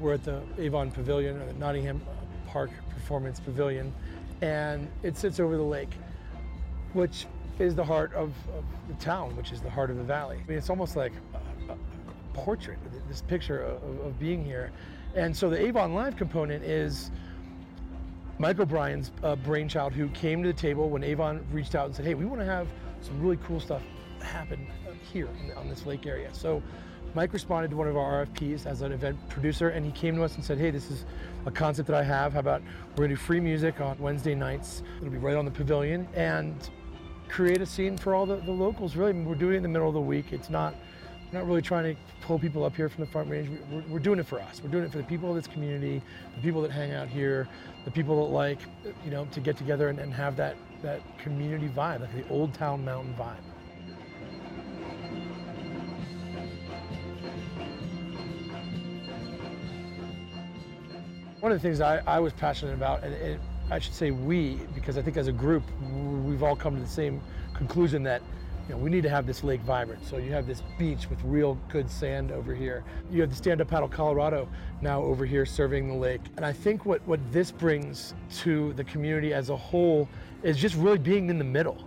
We're at the Avon Pavilion, or the Nottingham Park Performance Pavilion, and it sits over the lake, which is the heart of, of the town, which is the heart of the valley. I mean, it's almost like a, a portrait, this picture of, of being here. And so the Avon Live component is Mike O'Brien's uh, brainchild who came to the table when Avon reached out and said, hey, we want to have some really cool stuff happen here on this lake area. So Mike responded to one of our RFPs as an event producer, and he came to us and said, hey, this is a concept that I have. How about we're gonna do free music on Wednesday nights. It'll be right on the pavilion and create a scene for all the, the locals, really. I mean, we're doing it in the middle of the week. It's not, we're not really trying to pull people up here from the front range. We're, we're doing it for us. We're doing it for the people of this community, the people that hang out here, the people that like, you know, to get together and, and have that, that community vibe, like the old town mountain vibe. One of the things I, I was passionate about, and I should say we, because I think as a group, we've all come to the same conclusion that you know, we need to have this lake vibrant. So you have this beach with real good sand over here. You have the Stand Up Paddle Colorado now over here serving the lake. And I think what, what this brings to the community as a whole is just really being in the middle.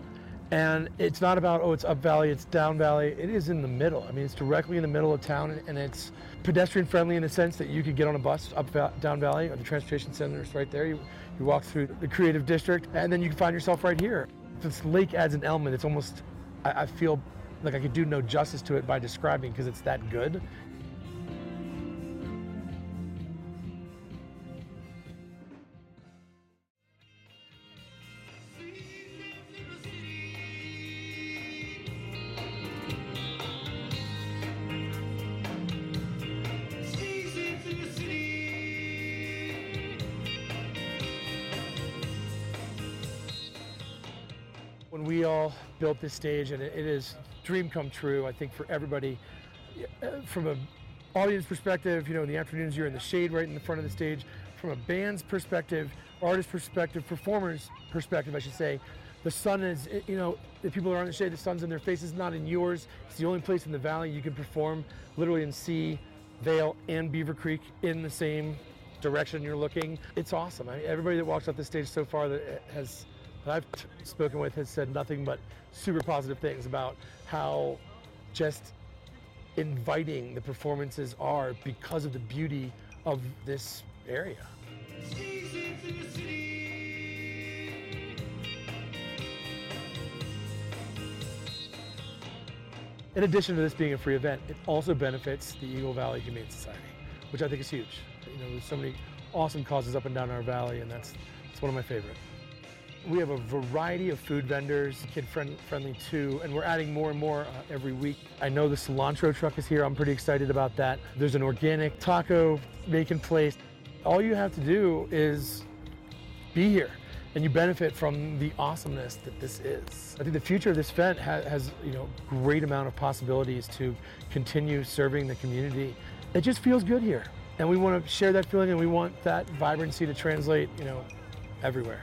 And it's not about, oh, it's up valley, it's down valley. It is in the middle. I mean, it's directly in the middle of town and it's pedestrian friendly in the sense that you could get on a bus up down valley or the transportation center is right there. You, you walk through the creative district and then you can find yourself right here. This lake adds an element. It's almost, I, I feel like I could do no justice to it by describing because it's that good. When we all built this stage, and it, is dream come true, I think, for everybody. Uh, from a audience perspective, you know, in the afternoons you're in the shade right in the front of the stage. From a band's perspective, artist perspective, performers perspective, I should say, the sun is, you know, the people are on the shade, the sun's in their faces, not in yours. It's the only place in the valley you can perform literally and see Vail and Beaver Creek in the same direction you're looking. It's awesome. I mean, everybody that walks off the stage so far that has that I've t- spoken with has said nothing but super positive things about how just inviting the performances are because of the beauty of this area. In addition to this being a free event, it also benefits the Eagle Valley Humane Society, which I think is huge. You know, there's so many awesome causes up and down our valley, and that's, that's one of my favorite. We have a variety of food vendors, kid friend, friendly too, and we're adding more and more uh, every week. I know the cilantro truck is here. I'm pretty excited about that. There's an organic taco making place. All you have to do is be here and you benefit from the awesomeness that this is. I think the future of this event has, has you know great amount of possibilities to continue serving the community. It just feels good here. And we want to share that feeling and we want that vibrancy to translate, you know, everywhere.